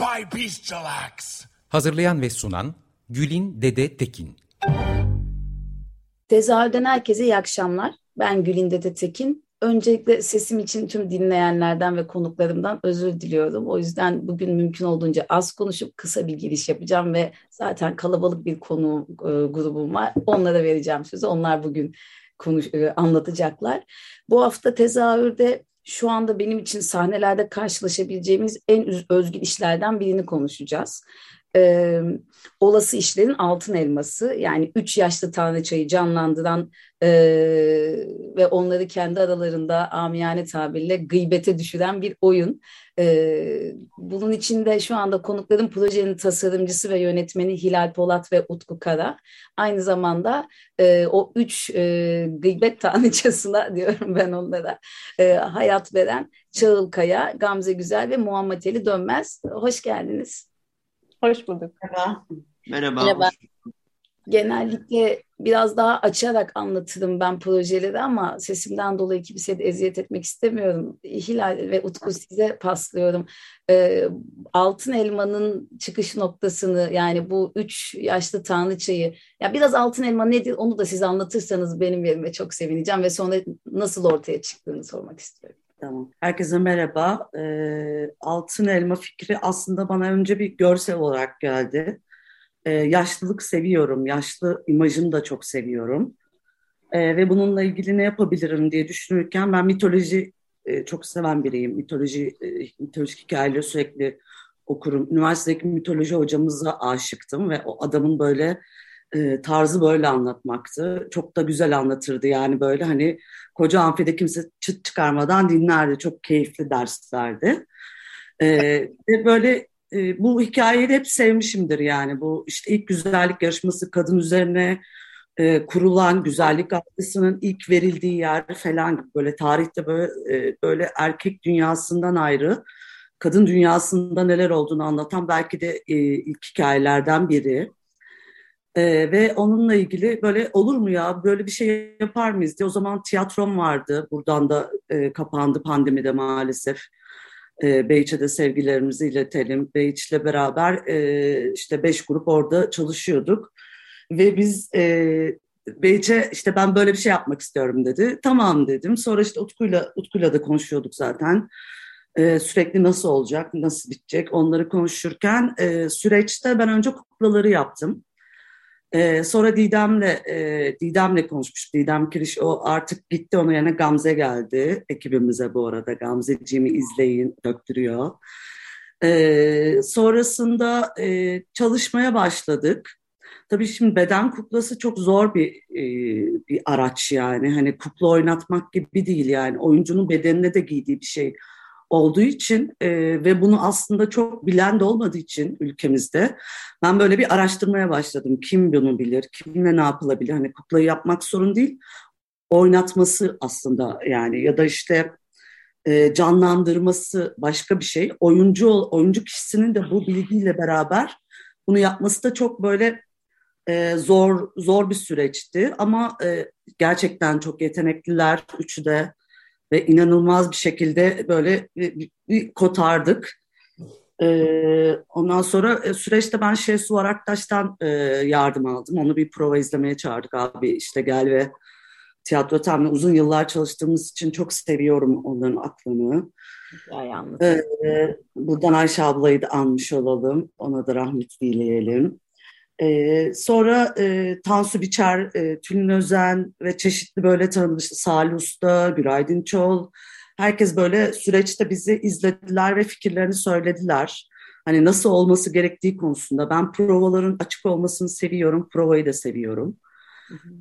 By bestial acts. Hazırlayan ve sunan Gülin Dede Tekin. Tezahürden herkese iyi akşamlar. Ben Gülin Dede Tekin. Öncelikle sesim için tüm dinleyenlerden ve konuklarımdan özür diliyorum. O yüzden bugün mümkün olduğunca az konuşup kısa bir giriş yapacağım ve zaten kalabalık bir konu e, grubum var. Onlara vereceğim sözü. Onlar bugün konuş, e, anlatacaklar. Bu hafta tezahürde şu anda benim için sahnelerde karşılaşabileceğimiz en özgün işlerden birini konuşacağız. E, olası işlerin altın elması yani üç yaşlı tanrıçayı canlandıran e, ve onları kendi aralarında amiyane tabirle gıybete düşüren bir oyun. E, bunun içinde şu anda konukların projenin tasarımcısı ve yönetmeni Hilal Polat ve Utku Kara. Aynı zamanda e, o üç e, gıybet tanrıçasına diyorum ben onlara e, hayat veren Çağıl Kaya, Gamze Güzel ve Muhammed Ali Dönmez. Hoş geldiniz. Hoş bulduk. Merhaba. Merhaba. Merhaba. Genellikle biraz daha açarak anlatırım ben projeleri ama sesimden dolayı kimseye de eziyet etmek istemiyorum. Hilal ve Utku size paslıyorum. Ee, Altın Elma'nın çıkış noktasını yani bu üç yaşlı tanrıçayı ya biraz Altın Elma nedir onu da siz anlatırsanız benim yerime çok sevineceğim ve sonra nasıl ortaya çıktığını sormak istiyorum. Tamam. Herkese merhaba. Ee, altın elma fikri aslında bana önce bir görsel olarak geldi. Ee, yaşlılık seviyorum. Yaşlı imajını da çok seviyorum. Ee, ve bununla ilgili ne yapabilirim diye düşünürken ben mitoloji e, çok seven biriyim. Mitoloji, e, mitolojik hikayeleri sürekli okurum. Üniversitedeki mitoloji hocamıza aşıktım ve o adamın böyle e, tarzı böyle anlatmaktı. Çok da güzel anlatırdı yani böyle hani koca amfide kimse çıt çıkarmadan dinlerdi. Çok keyifli derslerdi. E, ve böyle e, bu hikayeyi hep sevmişimdir yani. Bu işte ilk güzellik yarışması kadın üzerine e, kurulan güzellik algısının ilk verildiği yer falan böyle tarihte böyle e, böyle erkek dünyasından ayrı kadın dünyasında neler olduğunu anlatan belki de e, ilk hikayelerden biri. Ee, ve onunla ilgili böyle olur mu ya böyle bir şey yapar mıyız diye o zaman tiyatrom vardı. Buradan da e, kapandı pandemide maalesef. E, Beyç'e de sevgilerimizi iletelim. Beyç'le beraber e, işte beş grup orada çalışıyorduk. Ve biz e, Beyç'e işte ben böyle bir şey yapmak istiyorum dedi. Tamam dedim. Sonra işte Utku'yla Utku'yla da konuşuyorduk zaten. E, sürekli nasıl olacak, nasıl bitecek onları konuşurken e, süreçte ben önce kuklaları yaptım. Ee, sonra Didem'le e, Didem'le konuşmuş. Didem Kiriş o artık gitti onun yerine Gamze geldi. Ekibimize bu arada Gamzeciğimi izleyin döktürüyor. Ee, sonrasında e, çalışmaya başladık. Tabii şimdi beden kuklası çok zor bir e, bir araç yani. Hani kukla oynatmak gibi değil yani. Oyuncunun bedenine de giydiği bir şey olduğu için e, ve bunu aslında çok bilen de olmadığı için ülkemizde ben böyle bir araştırmaya başladım. Kim bunu bilir, kimle ne yapılabilir? Hani kuklayı yapmak sorun değil, oynatması aslında yani ya da işte e, canlandırması başka bir şey. Oyuncu oyuncu kişisinin de bu bilgiyle beraber bunu yapması da çok böyle e, zor zor bir süreçti ama e, gerçekten çok yetenekliler üçü de ve inanılmaz bir şekilde böyle bir, bir kotardık. Ee, ondan sonra e, süreçte ben Şesu Araktaş'tan e, yardım aldım. Onu bir prova izlemeye çağırdık abi işte gel ve tiyatro temle uzun yıllar çalıştığımız için çok seviyorum onların aklını. Ee, buradan Ayşe ablayı da anmış olalım. Ona da rahmet dileyelim. Ee, sonra e, Tansu Biçer, e, Tülin Özen ve çeşitli böyle tanınmış Salih Usta, Güray Dinçoğlu. Herkes böyle süreçte bizi izlediler ve fikirlerini söylediler. Hani nasıl olması gerektiği konusunda. Ben provaların açık olmasını seviyorum, provayı da seviyorum.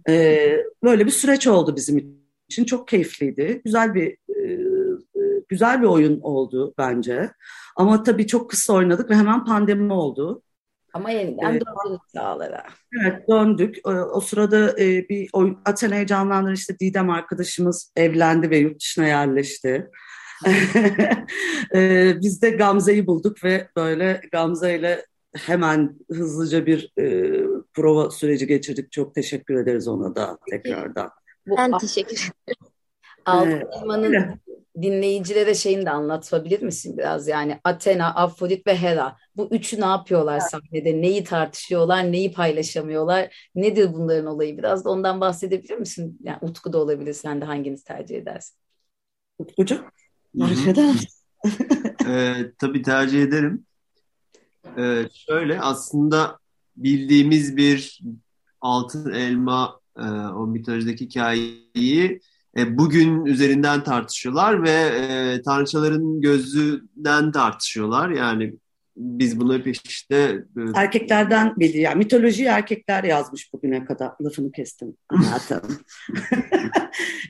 Ee, böyle bir süreç oldu bizim için. Çok keyifliydi. Güzel bir e, güzel bir oyun oldu bence. Ama tabii çok kısa oynadık ve hemen pandemi oldu. Ama yeniden evet. döndünüz sahalara. Evet döndük. O, o sırada e, bir oyun, Athena'yı canlandıran işte Didem arkadaşımız evlendi ve yurt dışına yerleşti. e, biz de Gamze'yi bulduk ve böyle Gamze ile hemen hızlıca bir e, prova süreci geçirdik. Çok teşekkür ederiz ona da tekrardan. Ben teşekkür ederim. Altın Elma'nın dinleyicilere şeyini de anlatabilir misin biraz? Yani Athena, Afrodit ve Hera. Bu üçü ne yapıyorlar sahnede? Neyi tartışıyorlar? Neyi paylaşamıyorlar? Nedir bunların olayı? Biraz da ondan bahsedebilir misin? Yani Utku da olabilir. Sen de hanginiz tercih edersin? Utkucuğum, eder ee, tabii tercih ederim. Ee, şöyle aslında bildiğimiz bir altın elma e, o mitolojideki hikayeyi e, bugün üzerinden tartışıyorlar ve e, tanrıçaların gözünden tartışıyorlar. Yani biz bunu hep işte... E, Erkeklerden bildi. Yani mitolojiyi erkekler yazmış bugüne kadar. Lafını kestim hayatım.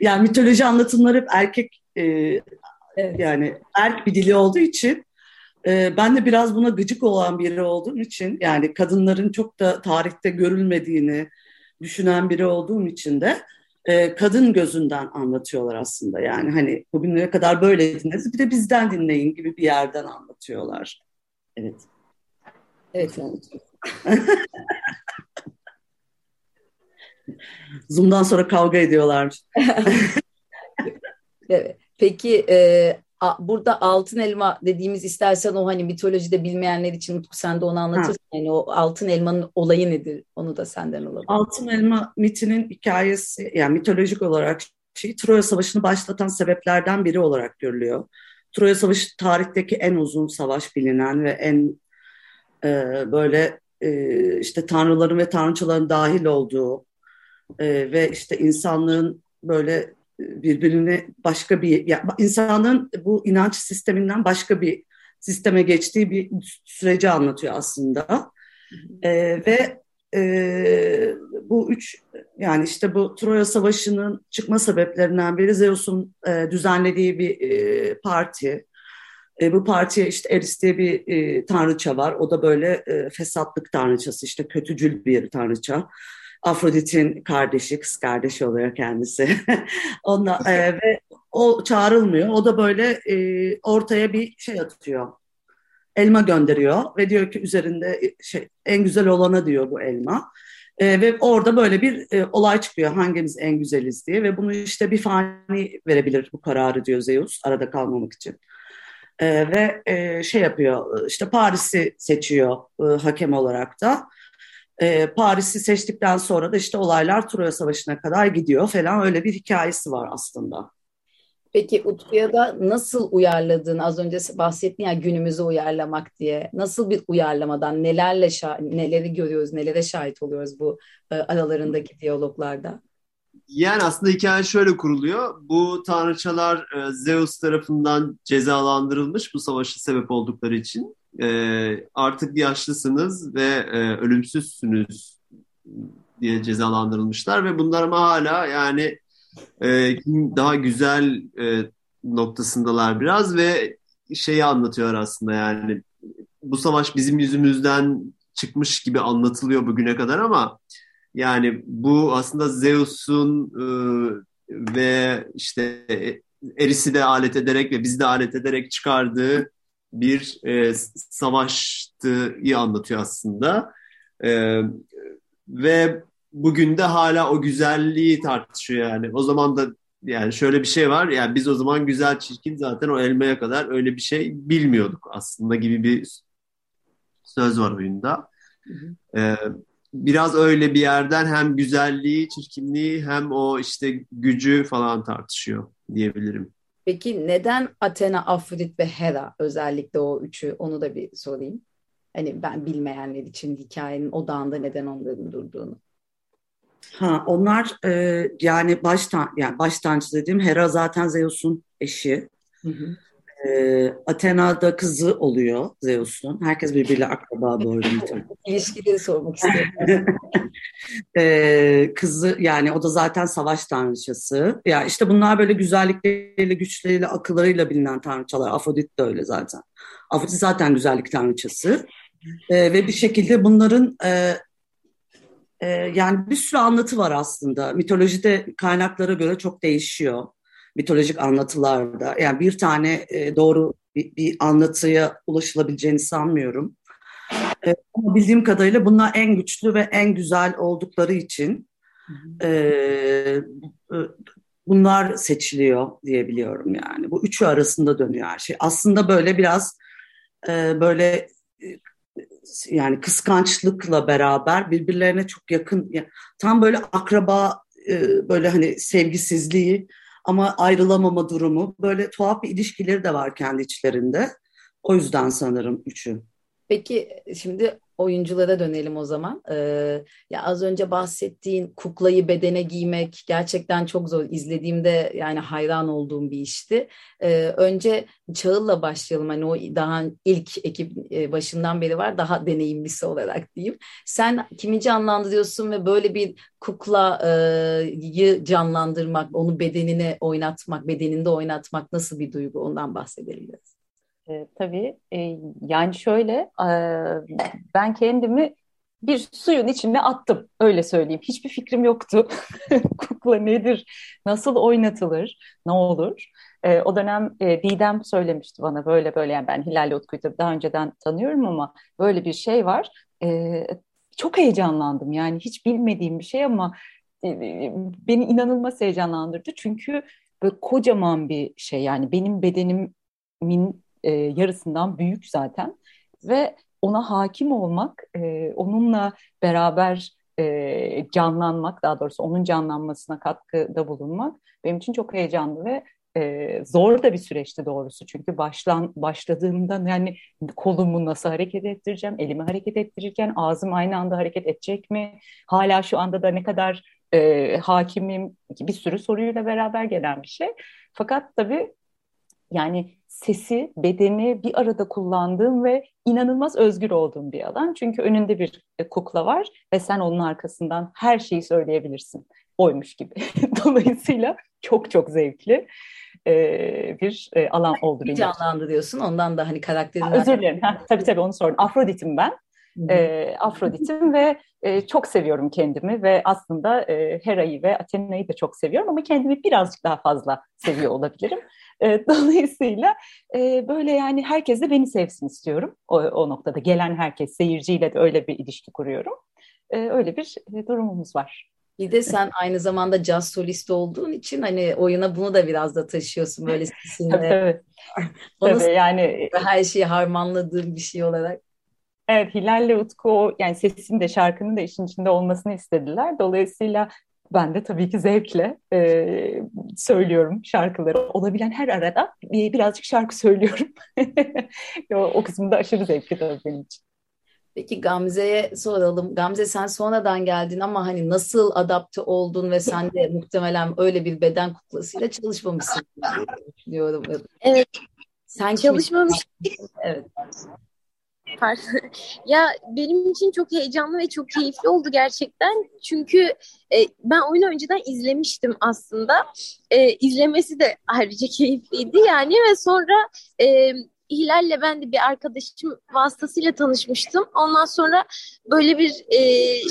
yani mitoloji anlatımları hep erkek e, evet. yani erk bir dili olduğu için e, ben de biraz buna gıcık olan biri olduğum için yani kadınların çok da tarihte görülmediğini düşünen biri olduğum için de e, kadın gözünden anlatıyorlar aslında. Yani hani bugüne kadar böyle dinlediniz bir de bizden dinleyin gibi bir yerden anlatıyorlar. Evet. Evet. Zoom'dan sonra kavga ediyorlarmış. evet. Peki e, burada altın elma dediğimiz istersen o hani mitolojide bilmeyenler için Utku sen de onu anlatırsın. Ha. Yani o altın elmanın olayı nedir? Onu da senden alalım. Altın elma mitinin hikayesi yani mitolojik olarak şey Troya Savaşı'nı başlatan sebeplerden biri olarak görülüyor. Troya Savaşı tarihteki en uzun savaş bilinen ve en e, böyle e, işte tanrıların ve tanrıçaların dahil olduğu e, ve işte insanlığın böyle birbirine başka bir insanın bu inanç sisteminden başka bir sisteme geçtiği bir süreci anlatıyor aslında. E, ve e, bu üç yani işte bu Troya Savaşı'nın çıkma sebeplerinden biri Zeus'un e, düzenlediği bir e, parti. E, bu partiye işte Eris diye bir e, tanrıça var. O da böyle e, fesatlık tanrıçası işte kötücül bir tanrıça. Afrodit'in kardeşi, kız kardeşi oluyor kendisi. Onunla, e, ve o çağrılmıyor. O da böyle e, ortaya bir şey atıyor. Elma gönderiyor ve diyor ki üzerinde e, şey en güzel olana diyor bu elma. E, ve orada böyle bir e, olay çıkıyor hangimiz en güzeliz diye ve bunu işte bir fani verebilir bu kararı diyor Zeus arada kalmamak için. E, ve e, şey yapıyor işte Paris'i seçiyor e, hakem olarak da e, Paris'i seçtikten sonra da işte olaylar Troya Savaşı'na kadar gidiyor falan öyle bir hikayesi var aslında. Peki Utku'ya da nasıl uyarladığın az önce bahsettin ya günümüzü uyarlamak diye. Nasıl bir uyarlamadan nelerle neleri görüyoruz, nelere şahit oluyoruz bu e, aralarındaki diyaloglarda? Yani aslında hikaye şöyle kuruluyor. Bu tanrıçalar e, Zeus tarafından cezalandırılmış bu savaşa sebep oldukları için e, artık yaşlısınız ve e, ölümsüzsünüz diye cezalandırılmışlar ve bunlar ama hala yani e, daha güzel e, noktasındalar biraz ve şeyi anlatıyor aslında yani bu savaş bizim yüzümüzden çıkmış gibi anlatılıyor bugüne kadar ama yani bu aslında Zeus'un e, ve işte Eris'i de alet ederek ve bizi de alet ederek çıkardığı bir e, savaştıyı anlatıyor aslında. E, ve bugün de hala o güzelliği tartışıyor yani. O zaman da yani şöyle bir şey var. Yani biz o zaman güzel çirkin zaten o elmaya kadar öyle bir şey bilmiyorduk aslında gibi bir söz var oyunda. Hı hı. Ee, biraz öyle bir yerden hem güzelliği, çirkinliği hem o işte gücü falan tartışıyor diyebilirim. Peki neden Athena, Afrodit ve Hera özellikle o üçü onu da bir sorayım. Hani ben bilmeyenler için hikayenin odağında neden onların durduğunu. Ha, onlar e, yani baştan yani baştancı dediğim Hera zaten Zeus'un eşi. Hı hı. Ee, Athena'da kızı oluyor Zeus'un. Herkes birbiriyle akraba bu arada. İlişkileri sormak istiyorum. ee, kızı yani o da zaten savaş tanrıçası. Ya işte bunlar böyle güzellikleriyle, güçleriyle, akıllarıyla bilinen tanrıçalar. Afrodit de öyle zaten. Afrodit zaten güzellik tanrıçası. Ee, ve bir şekilde bunların e, e, yani bir sürü anlatı var aslında. Mitolojide kaynaklara göre çok değişiyor mitolojik anlatılarda. Yani bir tane e, doğru bir, bir anlatıya ulaşılabileceğini sanmıyorum. E, ama bildiğim kadarıyla bunlar en güçlü ve en güzel oldukları için e, bunlar seçiliyor diyebiliyorum yani. Bu üçü arasında dönüyor her şey. Aslında böyle biraz e, böyle yani kıskançlıkla beraber birbirlerine çok yakın tam böyle akraba e, böyle hani sevgisizliği ama ayrılamama durumu böyle tuhaf bir ilişkileri de var kendi içlerinde. O yüzden sanırım üçü. Peki şimdi oyunculara dönelim o zaman. Ee, ya az önce bahsettiğin kuklayı bedene giymek gerçekten çok zor. İzlediğimde yani hayran olduğum bir işti. Ee, önce Çağıl'la başlayalım. Hani o daha ilk ekip e, başından beri var. Daha deneyimlisi olarak diyeyim. Sen kimi canlandırıyorsun ve böyle bir kuklayı canlandırmak, onu bedenine oynatmak, bedeninde oynatmak nasıl bir duygu? Ondan bahsedelim biraz. E, tabii e, yani şöyle e, ben kendimi bir suyun içine attım öyle söyleyeyim. Hiçbir fikrim yoktu. Kukla nedir? Nasıl oynatılır? Ne olur? E, o dönem e, Didem söylemişti bana böyle böyle yani ben Hilal Utku'yu tabii daha önceden tanıyorum ama böyle bir şey var. E, çok heyecanlandım yani hiç bilmediğim bir şey ama e, beni inanılmaz heyecanlandırdı. Çünkü böyle kocaman bir şey yani benim bedenimin e, yarısından büyük zaten ve ona hakim olmak, e, onunla beraber e, canlanmak, daha doğrusu onun canlanmasına katkıda bulunmak benim için çok heyecanlı ve e, zor da bir süreçti doğrusu. Çünkü başlan başladığımda yani kolumu nasıl hareket ettireceğim, elimi hareket ettirirken ağzım aynı anda hareket edecek mi? Hala şu anda da ne kadar e, hakimim bir sürü soruyla beraber gelen bir şey. Fakat tabii yani sesi, bedeni bir arada kullandığım ve inanılmaz özgür olduğum bir alan. Çünkü önünde bir e, kukla var ve sen onun arkasından her şeyi söyleyebilirsin. Oymuş gibi. Dolayısıyla çok çok zevkli e, bir e, alan oldu benim canlandırıyorsun ondan da hani karakterin... Özür dilerim. Ha, tabii tabii onu sordum. Afrodit'im ben. E, Afrodit'im ve e, çok seviyorum kendimi ve aslında e, Hera'yı ve Athena'yı da çok seviyorum ama kendimi birazcık daha fazla seviyor olabilirim. E, dolayısıyla e, böyle yani herkes de beni sevsin istiyorum. O, o noktada gelen herkes seyirciyle de öyle bir ilişki kuruyorum. E, öyle bir durumumuz var. Bir de sen aynı zamanda caz solisti olduğun için hani oyuna bunu da biraz da taşıyorsun böyle sesinle. tabii, tabii. tabii yani her şeyi harmanladığın bir şey olarak. Evet Hilal'le Utku yani sesin de şarkının da işin içinde olmasını istediler. Dolayısıyla ben de tabii ki zevkle e, söylüyorum şarkıları. Olabilen her arada e, birazcık şarkı söylüyorum. o, o kısmında aşırı zevkli tabii benim için. Peki Gamze'ye soralım. Gamze sen sonradan geldin ama hani nasıl adapte oldun ve sen de muhtemelen öyle bir beden kuklasıyla çalışmamışsın diye Evet. Sen çalışmamış. Evet. Ya benim için çok heyecanlı ve çok keyifli oldu gerçekten. Çünkü e, ben oyunu önceden izlemiştim aslında. E, izlemesi de ayrıca keyifliydi yani ve sonra e, Hilal'le ben de bir arkadaşım vasıtasıyla tanışmıştım. Ondan sonra böyle bir e,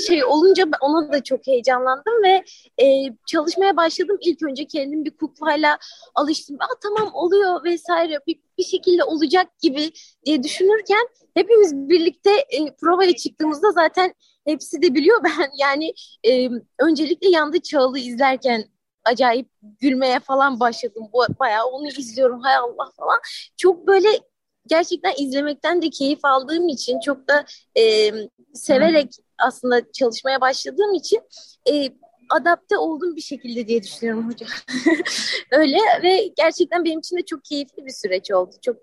şey olunca ona da çok heyecanlandım ve e, çalışmaya başladım. İlk önce kendim bir kuklayla alıştım. Aa tamam oluyor vesaire bir, bir şekilde olacak gibi diye düşünürken hepimiz birlikte e, provaya çıktığımızda zaten hepsi de biliyor ben yani e, öncelikle yandı Çağlı izlerken acayip gülmeye falan başladım. Bu bayağı onu izliyorum hay Allah falan. Çok böyle gerçekten izlemekten de keyif aldığım için çok da e, severek aslında çalışmaya başladığım için e, adapte oldum bir şekilde diye düşünüyorum hocam. Öyle ve gerçekten benim için de çok keyifli bir süreç oldu. Çok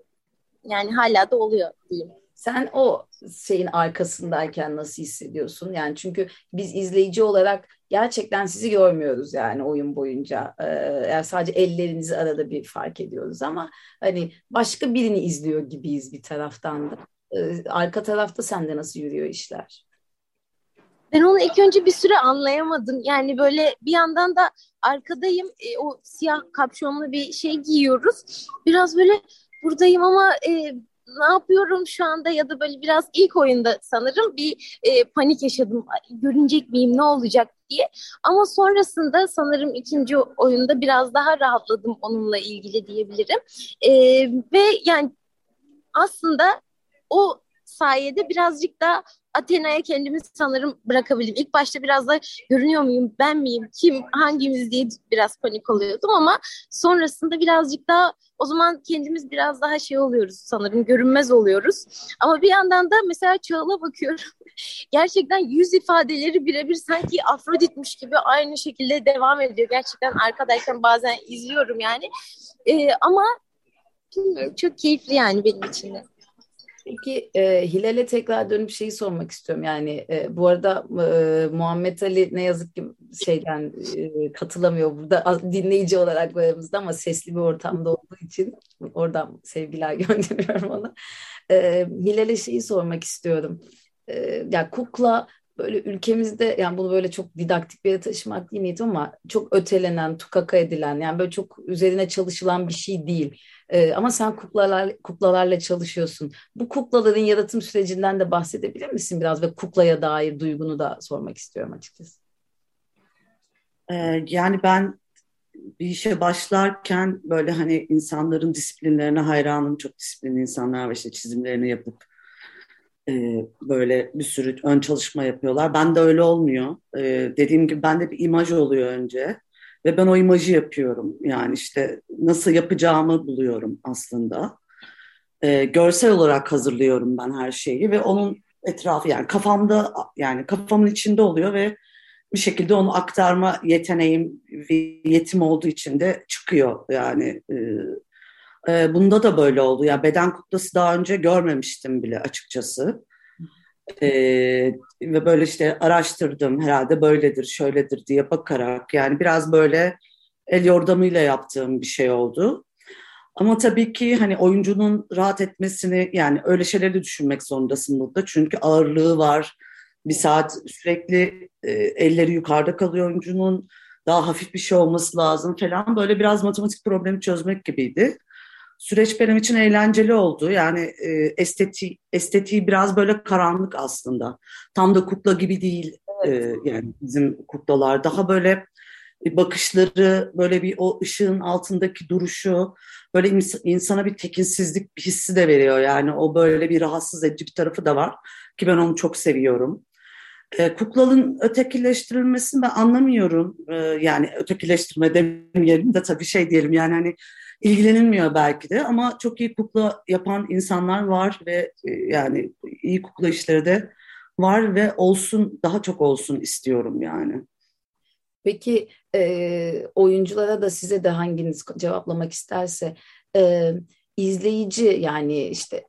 yani hala da oluyor diyeyim. Sen o şeyin arkasındayken nasıl hissediyorsun? Yani çünkü biz izleyici olarak gerçekten sizi görmüyoruz yani oyun boyunca. Ee, yani sadece ellerinizi arada bir fark ediyoruz ama hani başka birini izliyor gibiyiz bir taraftan da. Ee, arka tarafta sende nasıl yürüyor işler? Ben onu ilk önce bir süre anlayamadım. Yani böyle bir yandan da arkadayım e, o siyah kapşonlu bir şey giyiyoruz. Biraz böyle buradayım ama e, ne yapıyorum şu anda ya da böyle biraz ilk oyunda sanırım bir e, panik yaşadım. Görünecek miyim ne olacak diye. Ama sonrasında sanırım ikinci oyunda biraz daha rahatladım onunla ilgili diyebilirim. E, ve yani aslında o sayede birazcık da Athena'ya kendimi sanırım bırakabildim. İlk başta biraz da görünüyor muyum, ben miyim, kim, hangimiz diye biraz panik oluyordum ama sonrasında birazcık daha o zaman kendimiz biraz daha şey oluyoruz sanırım, görünmez oluyoruz. Ama bir yandan da mesela Çağla bakıyorum. Gerçekten yüz ifadeleri birebir sanki Afrodit'miş gibi aynı şekilde devam ediyor. Gerçekten arkadayken bazen izliyorum yani. Ee, ama bilmiyorum çok keyifli yani benim için de. Peki e, Hilal'e tekrar dönüp şeyi sormak istiyorum. Yani e, bu arada e, Muhammed Ali ne yazık ki şeyden e, katılamıyor burada dinleyici olarak aramızda ama sesli bir ortamda olduğu için oradan sevgiler gönderiyorum ona. E, Hilal'e şeyi sormak istiyorum. E, ya kukla böyle ülkemizde yani bunu böyle çok didaktik bir yere taşımak değil niyetim ama çok ötelenen, tukaka edilen yani böyle çok üzerine çalışılan bir şey değil. Ee, ama sen kuklalar, kuklalarla çalışıyorsun. Bu kuklaların yaratım sürecinden de bahsedebilir misin biraz ve kuklaya dair duygunu da sormak istiyorum açıkçası. Ee, yani ben bir işe başlarken böyle hani insanların disiplinlerine hayranım. Çok disiplinli insanlar ve işte çizimlerini yapıp e, böyle bir sürü ön çalışma yapıyorlar. Ben de öyle olmuyor. E, dediğim gibi bende bir imaj oluyor önce. Ve ben o imajı yapıyorum. Yani işte nasıl yapacağımı buluyorum aslında. E, görsel olarak hazırlıyorum ben her şeyi ve onun etrafı yani kafamda yani kafamın içinde oluyor ve bir şekilde onu aktarma yeteneğim ve yetim olduğu için de çıkıyor yani. E, e, bunda da böyle oldu. Ya yani beden kutlası daha önce görmemiştim bile açıkçası. E, ve böyle işte araştırdım herhalde böyledir, şöyledir diye bakarak yani biraz böyle el yordamıyla yaptığım bir şey oldu. Ama tabii ki hani oyuncunun rahat etmesini yani öyle şeyleri düşünmek zorundasın burada. Çünkü ağırlığı var. Bir saat sürekli e, elleri yukarıda kalıyor oyuncunun. Daha hafif bir şey olması lazım falan. Böyle biraz matematik problemi çözmek gibiydi süreç benim için eğlenceli oldu. Yani e, esteti, estetiği biraz böyle karanlık aslında. Tam da kukla gibi değil evet. e, yani bizim kuklalar. Daha böyle bakışları, böyle bir o ışığın altındaki duruşu, böyle ins- insana bir tekinsizlik bir hissi de veriyor. Yani o böyle bir rahatsız edici bir tarafı da var ki ben onu çok seviyorum. E, kuklalın ötekileştirilmesini ben anlamıyorum. E, yani ötekileştirme demeyelim de tabii şey diyelim yani hani ilgilenilmiyor belki de ama çok iyi kukla yapan insanlar var ve e, yani iyi kukla işleri de var ve olsun daha çok olsun istiyorum yani. Peki e, oyunculara da size de hanginiz cevaplamak isterse e, izleyici yani işte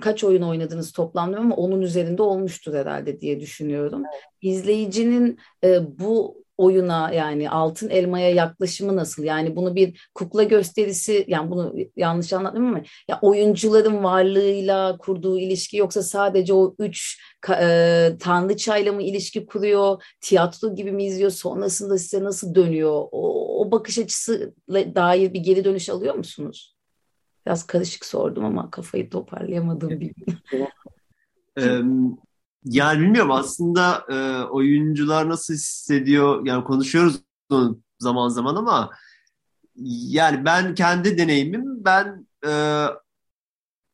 kaç oyun oynadınız toplamda ama onun üzerinde olmuştur herhalde diye düşünüyorum. İzleyicinin e, bu oyuna yani altın elmaya yaklaşımı nasıl? Yani bunu bir kukla gösterisi yani bunu yanlış anlatmıyorum ama ya oyuncuların varlığıyla kurduğu ilişki yoksa sadece o üç e, tanrıçayla mı ilişki kuruyor? Tiyatro gibi mi izliyor? Sonrasında size nasıl dönüyor? O, o bakış açısı dair bir geri dönüş alıyor musunuz? Biraz karışık sordum ama kafayı toparlayamadım. Yani bilmiyorum aslında e, oyuncular nasıl hissediyor yani konuşuyoruz zaman zaman ama yani ben kendi deneyimim ben e,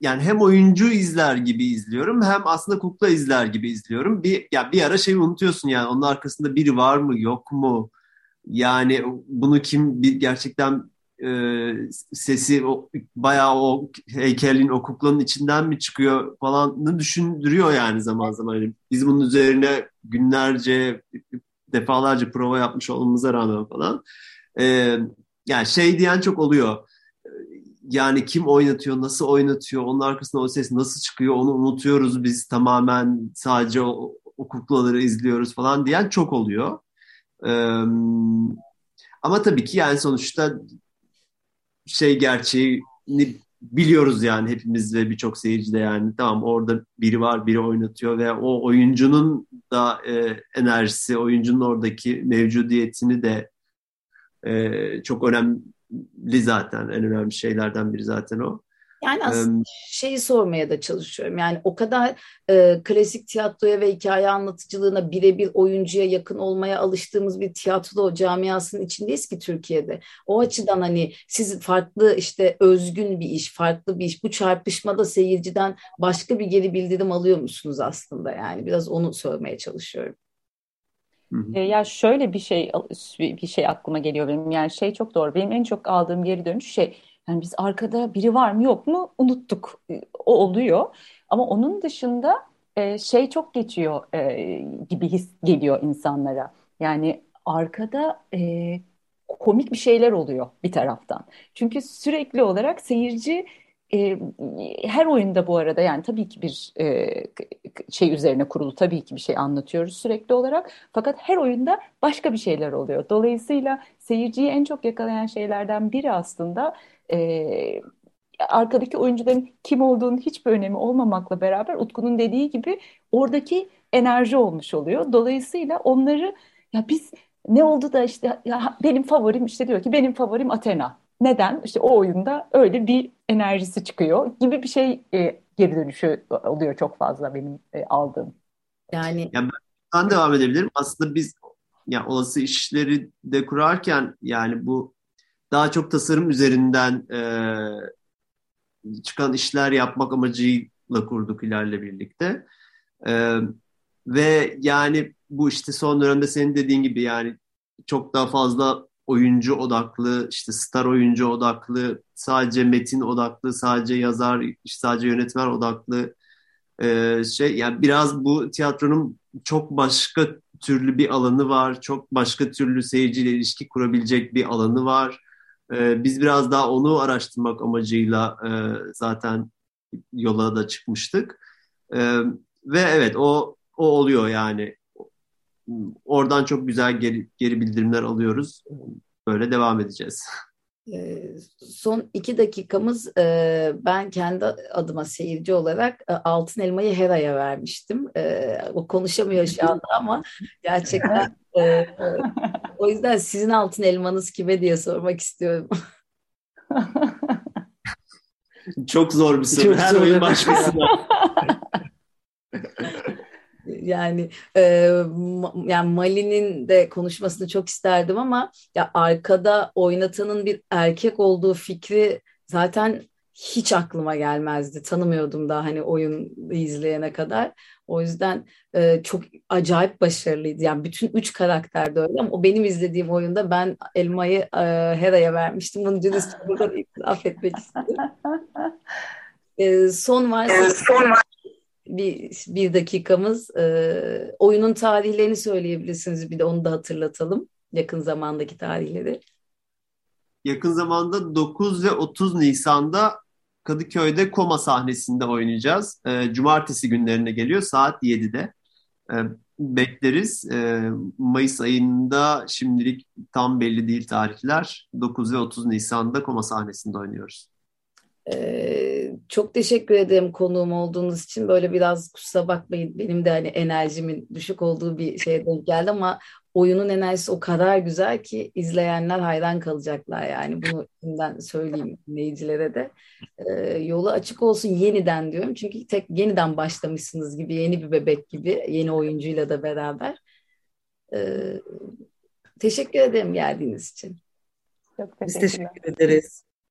yani hem oyuncu izler gibi izliyorum hem aslında kukla izler gibi izliyorum. Bir ya bir ara şeyi unutuyorsun yani onun arkasında biri var mı yok mu? Yani bunu kim bir gerçekten e, sesi o, bayağı o heykelin, o kuklanın içinden mi çıkıyor falanı düşündürüyor yani zaman zaman. Yani biz bunun üzerine günlerce, defalarca prova yapmış olmamıza rağmen falan. E, yani şey diyen çok oluyor. yani kim oynatıyor, nasıl oynatıyor, onun arkasında o ses nasıl çıkıyor onu unutuyoruz biz tamamen sadece o, o kuklaları izliyoruz falan diyen çok oluyor. Ee, ama tabii ki yani sonuçta şey gerçeğini biliyoruz yani hepimiz ve birçok seyirci de yani tamam orada biri var biri oynatıyor ve o oyuncunun da e, enerjisi oyuncunun oradaki mevcudiyetini de e, çok önemli zaten en önemli şeylerden biri zaten o. Yani aslında şeyi sormaya da çalışıyorum. Yani o kadar e, klasik tiyatroya ve hikaye anlatıcılığına birebir oyuncuya yakın olmaya alıştığımız bir tiyatro camiasının içindeyiz ki Türkiye'de. O açıdan hani siz farklı işte özgün bir iş, farklı bir iş. Bu çarpışmada seyirciden başka bir geri bildirim alıyor musunuz aslında? Yani biraz onu sormaya çalışıyorum. E, ya şöyle bir şey bir şey aklıma geliyor benim. Yani şey çok doğru. Benim en çok aldığım geri dönüş şey yani biz arkada biri var mı yok mu unuttuk. E, o oluyor. Ama onun dışında e, şey çok geçiyor e, gibi his geliyor insanlara. Yani arkada e, komik bir şeyler oluyor bir taraftan. Çünkü sürekli olarak seyirci her oyunda bu arada yani tabii ki bir şey üzerine kurulu tabii ki bir şey anlatıyoruz sürekli olarak. Fakat her oyunda başka bir şeyler oluyor. Dolayısıyla seyirciyi en çok yakalayan şeylerden biri aslında e, arkadaki oyuncuların kim olduğunun hiçbir önemi olmamakla beraber Utku'nun dediği gibi oradaki enerji olmuş oluyor. Dolayısıyla onları ya biz ne oldu da işte ya benim favorim işte diyor ki benim favorim Athena. Neden? İşte o oyunda öyle bir enerjisi çıkıyor gibi bir şey e, geri dönüşü oluyor çok fazla benim e, aldığım. Yani ya ben devam edebilirim. Aslında biz ya olası işleri de kurarken yani bu daha çok tasarım üzerinden e, çıkan işler yapmak amacıyla kurduk ilerle birlikte. E, ve yani bu işte son dönemde senin dediğin gibi yani çok daha fazla oyuncu odaklı, işte star oyuncu odaklı, sadece metin odaklı, sadece yazar, sadece yönetmen odaklı e, şey. Yani biraz bu tiyatronun çok başka türlü bir alanı var, çok başka türlü seyirciyle ilişki kurabilecek bir alanı var. E, biz biraz daha onu araştırmak amacıyla e, zaten yola da çıkmıştık. E, ve evet o o oluyor yani. Oradan çok güzel geri, geri bildirimler alıyoruz. Böyle devam edeceğiz. Son iki dakikamız ben kendi adıma seyirci olarak Altın Elmayı Hera'ya vermiştim. O konuşamıyor şu anda ama gerçekten o yüzden sizin Altın Elmanız kime diye sormak istiyorum. Çok zor bir soru. Her oyun başkasına. Yani e, yani Mali'nin de konuşmasını çok isterdim ama ya arkada oynatanın bir erkek olduğu fikri zaten hiç aklıma gelmezdi. Tanımıyordum daha hani oyun izleyene kadar. O yüzden e, çok acayip başarılıydı. Yani bütün üç karakter de öyle ama o benim izlediğim oyunda ben elmayı e, Hera'ya vermiştim. Bunu dürüst buradan itiraf etmek istedim. E, son varsa... E, son var bir, bir dakikamız. E, oyunun tarihlerini söyleyebilirsiniz. Bir de onu da hatırlatalım. Yakın zamandaki tarihleri. Yakın zamanda 9 ve 30 Nisan'da Kadıköy'de Koma sahnesinde oynayacağız. E, cumartesi günlerine geliyor saat 7'de. E, bekleriz. E, Mayıs ayında şimdilik tam belli değil tarihler. 9 ve 30 Nisan'da Koma sahnesinde oynuyoruz. Ee, çok teşekkür ederim konuğum olduğunuz için. Böyle biraz kusura bakmayın benim de hani enerjimin düşük olduğu bir şeye denk geldi ama oyunun enerjisi o kadar güzel ki izleyenler hayran kalacaklar yani bunu şimdiden söyleyeyim dinleyicilere de. Ee, yolu açık olsun yeniden diyorum çünkü tek yeniden başlamışsınız gibi yeni bir bebek gibi yeni oyuncuyla da beraber. Ee, teşekkür ederim geldiğiniz için. Çok teşekkür Biz teşekkür ederiz.